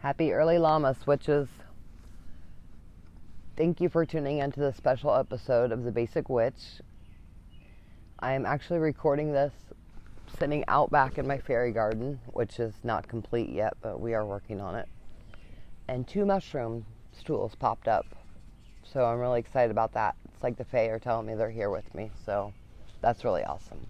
Happy early Lammas witches. Thank you for tuning into this special episode of The Basic Witch. I am actually recording this sitting out back in my fairy garden, which is not complete yet, but we are working on it. And two mushroom stools popped up. So I'm really excited about that. It's like the Fae are telling me they're here with me. So that's really awesome.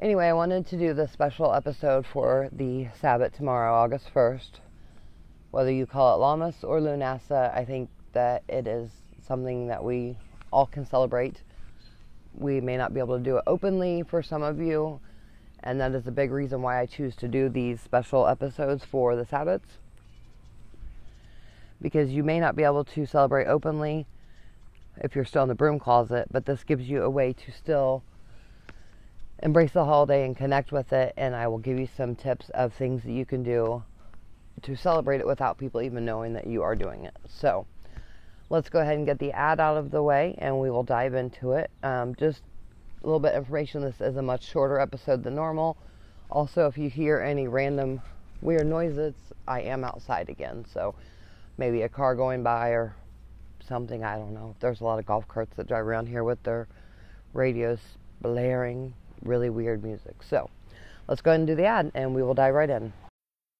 Anyway, I wanted to do this special episode for the Sabbath tomorrow, August 1st. Whether you call it Lammas or Lughnasadh, I think that it is something that we all can celebrate. We may not be able to do it openly for some of you, and that is a big reason why I choose to do these special episodes for the Sabbaths. Because you may not be able to celebrate openly if you're still in the broom closet, but this gives you a way to still embrace the holiday and connect with it. And I will give you some tips of things that you can do to celebrate it without people even knowing that you are doing it. So let's go ahead and get the ad out of the way and we will dive into it. Um, just a little bit of information this is a much shorter episode than normal. Also, if you hear any random weird noises, I am outside again. So maybe a car going by or something. I don't know. There's a lot of golf carts that drive around here with their radios blaring really weird music. So let's go ahead and do the ad and we will dive right in.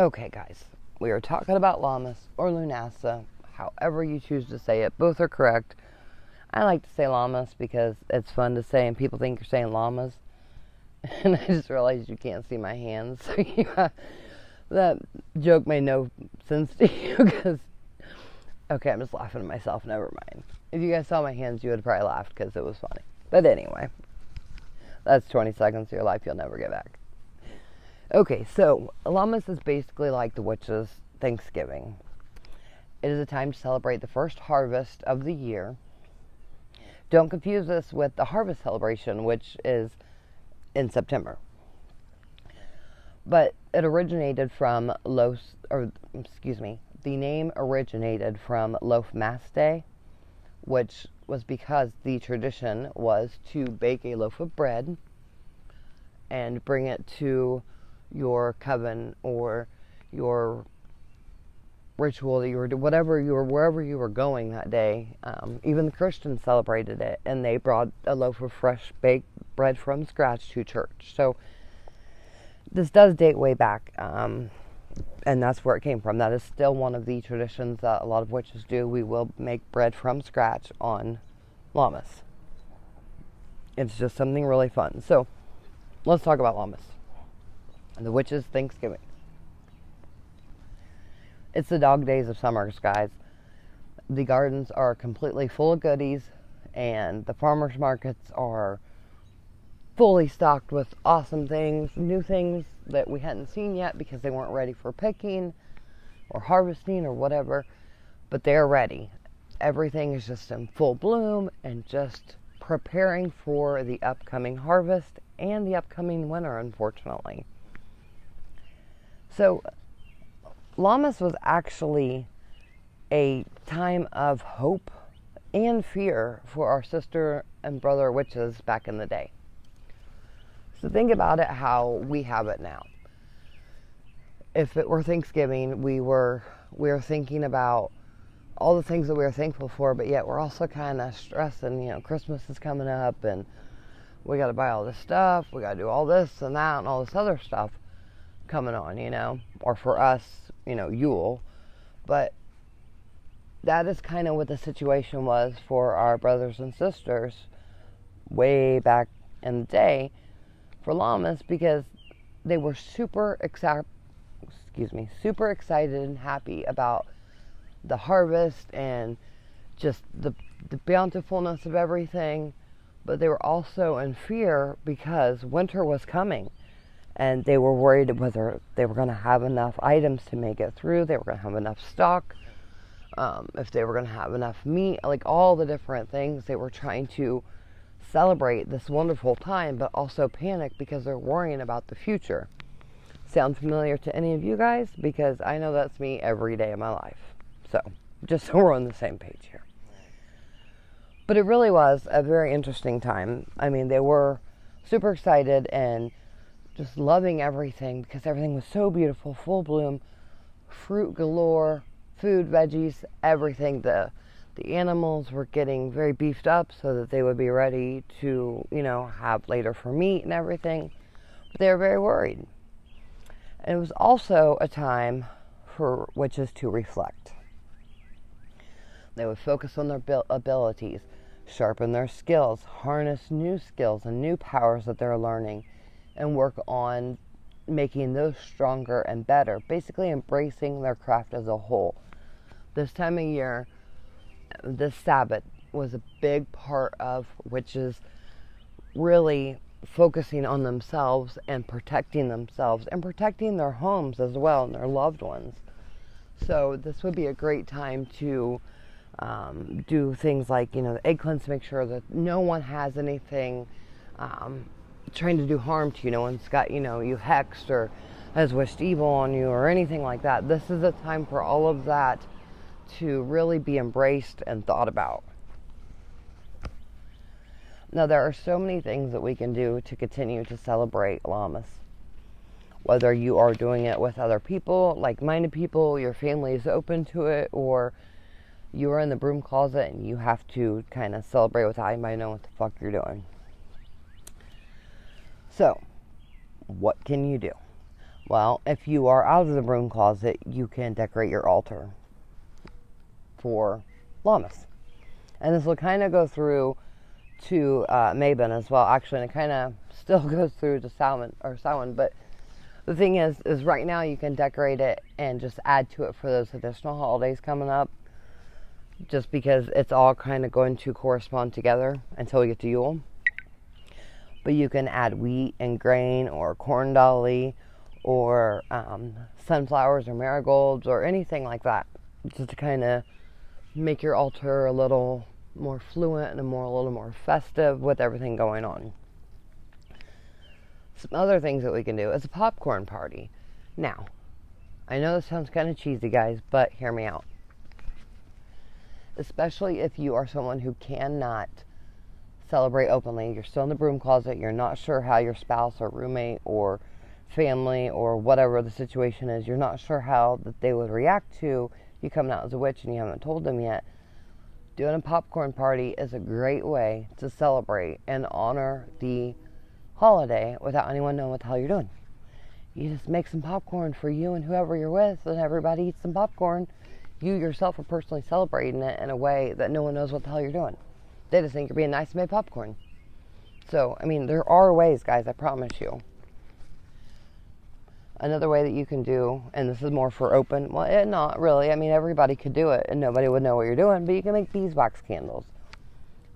Okay, guys, we are talking about Lammas or Lughnasadh, however you choose to say it. Both are correct. I like to say Lammas because it's fun to say, and people think you're saying Llamas. And I just realized you can't see my hands. So that joke made no sense to you because. Okay, I'm just laughing at myself. Never mind. If you guys saw my hands, you would probably laugh because it was funny. But anyway, that's 20 seconds of your life you'll never get back. Okay, so Lammas is basically like the witches' Thanksgiving. It is a time to celebrate the first harvest of the year. Don't confuse this with the harvest celebration, which is in September. But it originated from Los, or excuse me, the name originated from Loaf Mass Day, which was because the tradition was to bake a loaf of bread and bring it to your coven or your ritual that you were whatever you were wherever you were going that day. Um, even the Christians celebrated it, and they brought a loaf of fresh baked bread from scratch to church. So this does date way back, um, and that's where it came from. That is still one of the traditions that a lot of witches do. We will make bread from scratch on Lammas. It's just something really fun. So let's talk about Lammas the witches' Thanksgiving. It's the dog days of summer, guys. The gardens are completely full of goodies, and the farmers markets are fully stocked with awesome things, new things that we hadn't seen yet because they weren't ready for picking or harvesting or whatever, but they're ready. Everything is just in full bloom and just preparing for the upcoming harvest and the upcoming winter, unfortunately. So, Lammas was actually a time of hope and fear for our sister and brother witches back in the day. So, think about it how we have it now. If it were Thanksgiving, we were we were thinking about all the things that we are thankful for, but yet we're also kind of stressing. You know, Christmas is coming up, and we got to buy all this stuff. We got to do all this and that and all this other stuff coming on, you know, or for us, you know, Yule. But that is kind of what the situation was for our brothers and sisters way back in the day for Lammas because they were super excited excuse me super excited and happy about the harvest and just the the bountifulness of everything but they were also in fear because winter was coming and they were worried whether they were going to have enough items to make it through. They were going to have enough stock, um, if they were going to have enough meat, like all the different things. They were trying to celebrate this wonderful time, but also panic because they're worrying about the future. Sound familiar to any of you guys? Because I know that's me every day of my life. So, just so we're on the same page here. But it really was a very interesting time. I mean, they were super excited and just loving everything because everything was so beautiful, full bloom, fruit galore, food, veggies, everything. The the animals were getting very beefed up so that they would be ready to, you know, have later for meat and everything. But they were very worried. And it was also a time for witches to reflect. They would focus on their abilities, sharpen their skills, harness new skills and new powers that they're learning, and work on making those stronger and better. Basically, embracing their craft as a whole. This time of year, this Sabbath was a big part of witches really focusing on themselves and protecting themselves and protecting their homes as well and their loved ones. So this would be a great time to um, do things like you know the egg cleanse make sure that no one has anything um, trying to do harm to you. No one's got you know you hexed or has wished evil on you or anything like that. This is a time for all of that to really be embraced and thought about. Now, there are so many things that we can do to continue to celebrate Lammas. Whether you are doing it with other people, like minded people, your family is open to it, or you are in the broom closet and you have to kind of celebrate without anybody knowing what the fuck you're doing. So, what can you do? Well, if you are out of the broom closet, you can decorate your altar for Lammas. And this will kind of go through to uh, as well, actually, and it kind of still goes through to Salmon or Samhain. But the thing is, is right now you can decorate it and just add to it for those additional holidays coming up, just because it's all kind of going to correspond together until we get to Yule. But you can add wheat and grain or corn dolly or um, sunflowers or marigolds or anything like that, just to kind of make your altar a little more fluent and a more a little more festive with everything going on. Some other things that we can do is a popcorn party. Now, I know this sounds kind of cheesy, guys, but hear me out. Especially if you are someone who cannot celebrate openly, you're still in the broom closet, you're not sure how your spouse or roommate or family or whatever the situation is, you're not sure how that they would react to you coming out as a witch and you haven't told them yet, doing a popcorn party is a great way to celebrate and honor the holiday without anyone knowing what the hell you're doing. You just make some popcorn for you and whoever you're with, and everybody eats some popcorn. You yourself are personally celebrating it in a way that no one knows what the hell you're doing. They just think you're being nice and made popcorn. So, I mean, there are ways, guys, I promise you. Another way that you can do, and this is more for open, well, eh, not really. I mean, everybody could do it and nobody would know what you're doing, but you can make beeswax candles.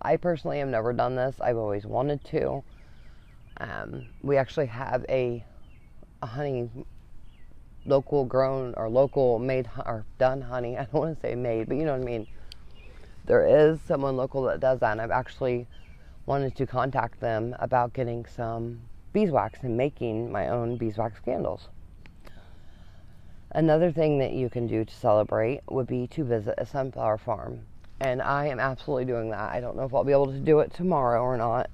I personally have never done this. I've always wanted to. Um, we actually have a, a honey, local grown or local made or done honey. I don't want to say made, but you know what I mean. There is someone local that does that, and I've actually wanted to contact them about getting some beeswax and making my own beeswax candles. Another thing that you can do to celebrate would be to visit a sunflower farm. And I am absolutely doing that. I don't know if I'll be able to do it tomorrow or not.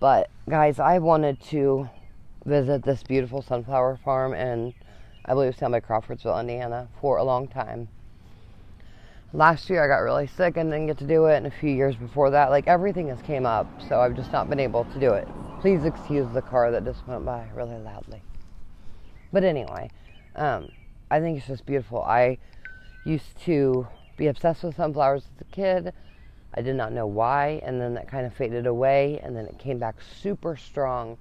But guys, I wanted to visit this beautiful sunflower farm and I believe it's down by Crawfordsville, Indiana, for a long time. Last year I got really sick and didn't get to do it, and a few years before that, like everything has came up, so I've just not been able to do it. Please excuse the car that just went by really loudly. But anyway, um, I think it's just beautiful. I used to be obsessed with sunflowers as a kid. I did not know why, and then that kind of faded away, and then it came back super strong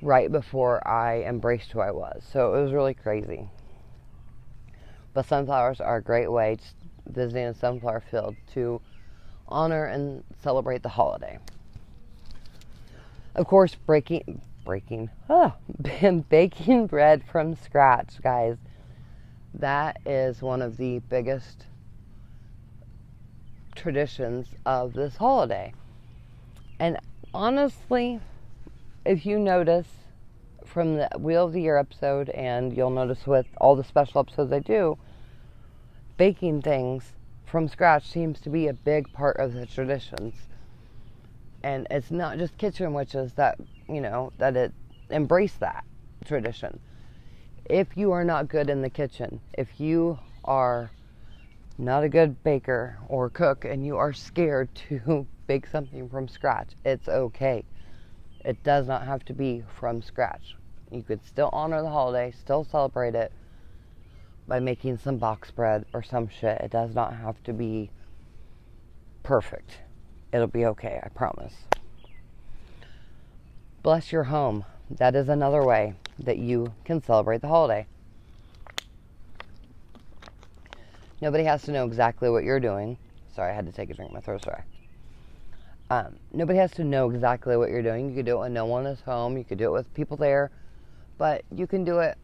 right before I embraced who I was. So it was really crazy. But sunflowers are a great way, visiting a sunflower field, to honor and celebrate the holiday. Of course, breaking breaking Oh, baking bread from scratch, guys. That is one of the biggest traditions of this holiday. And honestly, if you notice from the Wheel of the Year episode, and you'll notice with all the special episodes I do, baking things from scratch seems to be a big part of the traditions. And it's not just kitchen witches that, you know, that it embrace that tradition. If you are not good in the kitchen, if you are not a good baker or cook and you are scared to bake something from scratch, it's okay. It does not have to be from scratch. You could still honor the holiday, still celebrate it by making some box bread or some shit. It does not have to be perfect. It'll be okay, I promise. Bless your home. That is another way that you can celebrate the holiday. Nobody has to know exactly what you're doing. Sorry, I had to take a drink. My throat's dry. Um, nobody has to know exactly what you're doing. You could do it when no one is home. You could do it with people there, but you can do it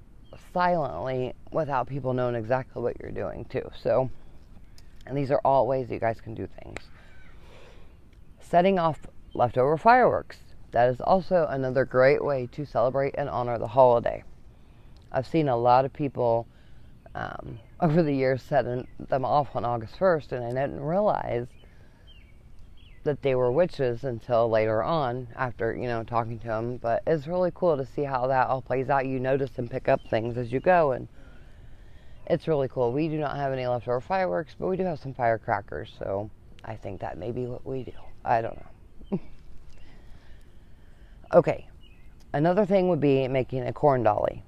silently without people knowing exactly what you're doing too. So, and these are all ways that you guys can do things. Setting off leftover fireworks. That is also another great way to celebrate and honor the holiday. I've seen a lot of people um, over the years setting them off on August 1st, and I didn't realize that they were witches until later on after, you know, talking to them. But it's really cool to see how that all plays out. You notice and pick up things as you go, and it's really cool. We do not have any leftover fireworks, but we do have some firecrackers, so I think that may be what we do. I don't know. okay, another thing would be making a corn dolly.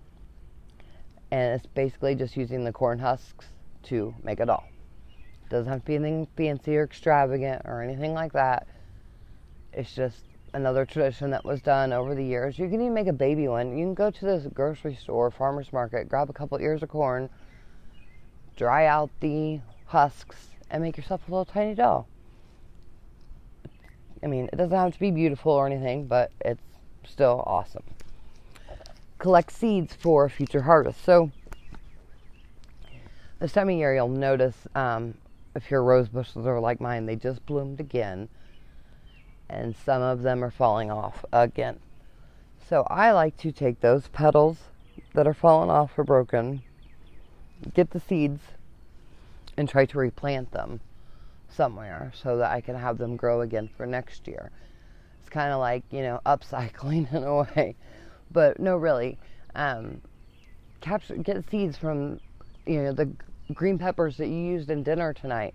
And it's basically just using the corn husks to make a doll. Doesn't have to be anything fancy or extravagant or anything like that. It's just another tradition that was done over the years. You can even make a baby one. You can go to this grocery store, farmer's market, grab a couple ears of corn, dry out the husks, and make yourself a little tiny doll. I mean, it doesn't have to be beautiful or anything, but it's still awesome. Collect seeds for future harvest. So, this time of year, you'll notice um, if your rose bushes are like mine, they just bloomed again, and some of them are falling off again. So I like to take those petals that are fallen off or broken, get the seeds, and try to replant them somewhere so that I can have them grow again for next year. It's kind of like, you know, upcycling in a way. But no, really. Um, capture, get seeds from, you know, the green peppers that you used in dinner tonight.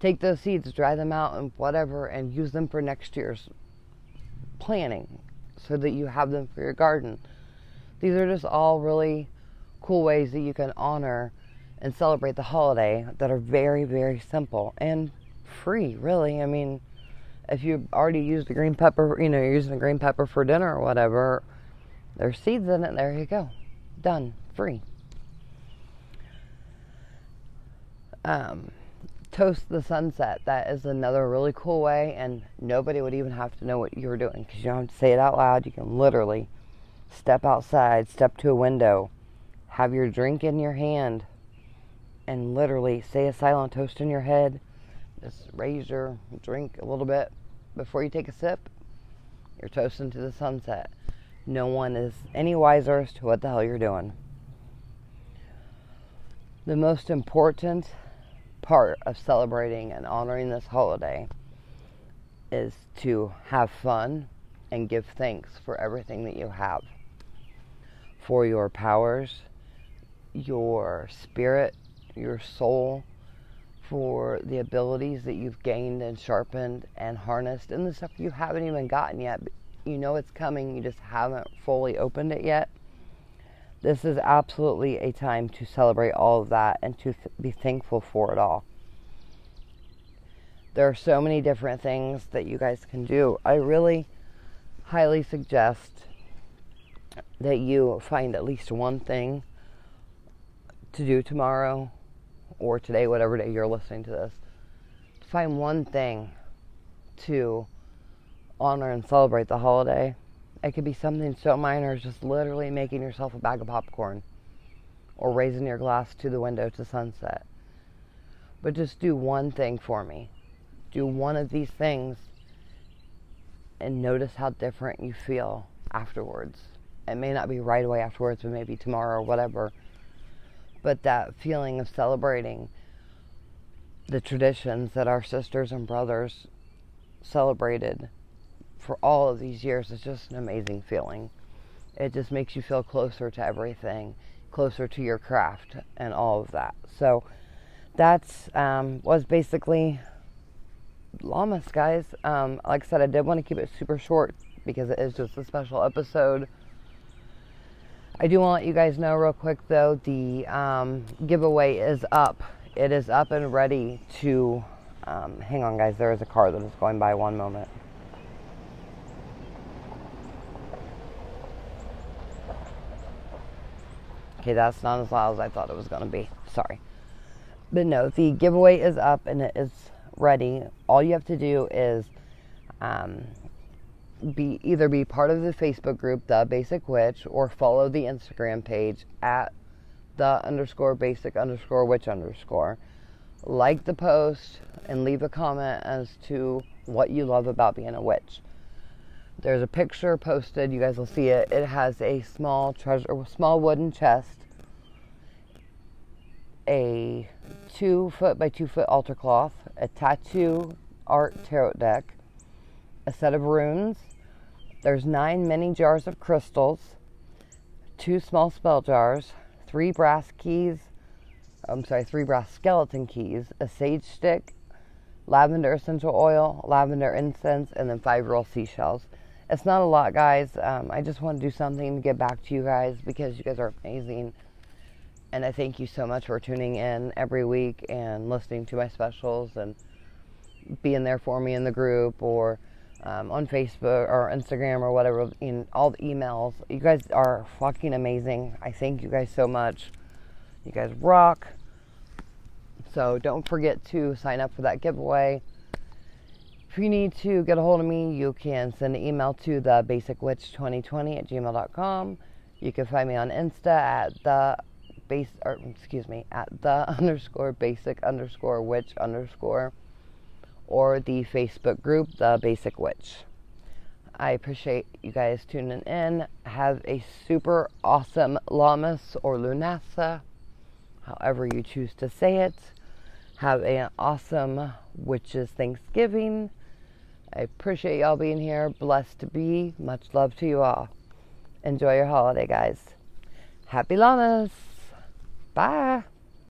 Take those seeds, dry them out, and whatever, and use them for next year's planting so that you have them for your garden. These are just all really cool ways that you can honor and celebrate the holiday that are very, very simple and free, really. I mean, if you already used the green pepper, you know, you're using the green pepper for dinner or whatever, there's seeds in it, there you go. Done. Free. Um, toast the sunset. That is another really cool way, and nobody would even have to know what you're doing because you don't have to say it out loud. You can literally step outside, step to a window, have your drink in your hand, and literally say a silent toast in your head. Just raise your drink a little bit before you take a sip. You're toasting to the sunset. No one is any wiser as to what the hell you're doing. The most important part of celebrating and honoring this holiday is to have fun and give thanks for everything that you have for your powers, your spirit, your soul, for the abilities that you've gained and sharpened and harnessed, and the stuff you haven't even gotten yet. You know it's coming, you just haven't fully opened it yet. This is absolutely a time to celebrate all of that and to th- be thankful for it all. There are so many different things that you guys can do. I really highly suggest that you find at least one thing to do tomorrow or today, whatever day you're listening to this. Find one thing to honor and celebrate the holiday It could be something so minor as just literally making yourself a bag of popcorn or raising your glass to the window to sunset. But just do one thing for me. Do one of these things and notice how different you feel afterwards. It may not be right away afterwards, but maybe tomorrow or whatever. But that feeling of celebrating the traditions that our sisters and brothers celebrated for all of these years is just an amazing feeling. It just makes you feel closer to everything, closer to your craft, and all of that. So that's um, was basically Lammas, guys. Um, like I said, I did want to keep it super short because it is just a special episode. I do want to let you guys know real quick though the um, giveaway is up. It is up and ready to. Um, hang on, guys. There is a car that is going by. One moment. Okay, that's not as loud as I thought it was going to be. Sorry. But no, the giveaway is up and it is ready. All you have to do is um, be either be part of the Facebook group, The Basic Witch, or follow the Instagram page at the underscore basic underscore witch underscore. Like the post and leave a comment as to what you love about being a witch. There's a picture posted. You guys will see it. It has a small treasure, small wooden chest, a two foot by two foot altar cloth, a tattoo art tarot deck, a set of runes. There's nine mini jars of crystals, two small spell jars, three brass keys. I'm sorry, three brass skeleton keys, a sage stick, lavender essential oil, lavender incense, and then five real seashells. It's not a lot, guys. Um, I just want to do something to get back to you guys because you guys are amazing. And I thank you so much for tuning in every week and listening to my specials and being there for me in the group or um, on Facebook or Instagram or whatever. In all the emails, you guys are fucking amazing. I thank you guys so much. You guys rock. So don't forget to sign up for that giveaway. If you need to get a hold of me, you can send an email to the basicwitch2020 at gmail.com. You can find me on Insta at the base, or excuse me, at the underscore basic underscore witch underscore, or the Facebook group, the Basic Witch. I appreciate you guys tuning in. Have a super awesome Lammas or Lughnasadh, however you choose to say it. Have an awesome Witches Thanksgiving. I appreciate y'all being here. Blessed to be. Much love to you all. Enjoy your holiday, guys. Happy Lammas. Bye.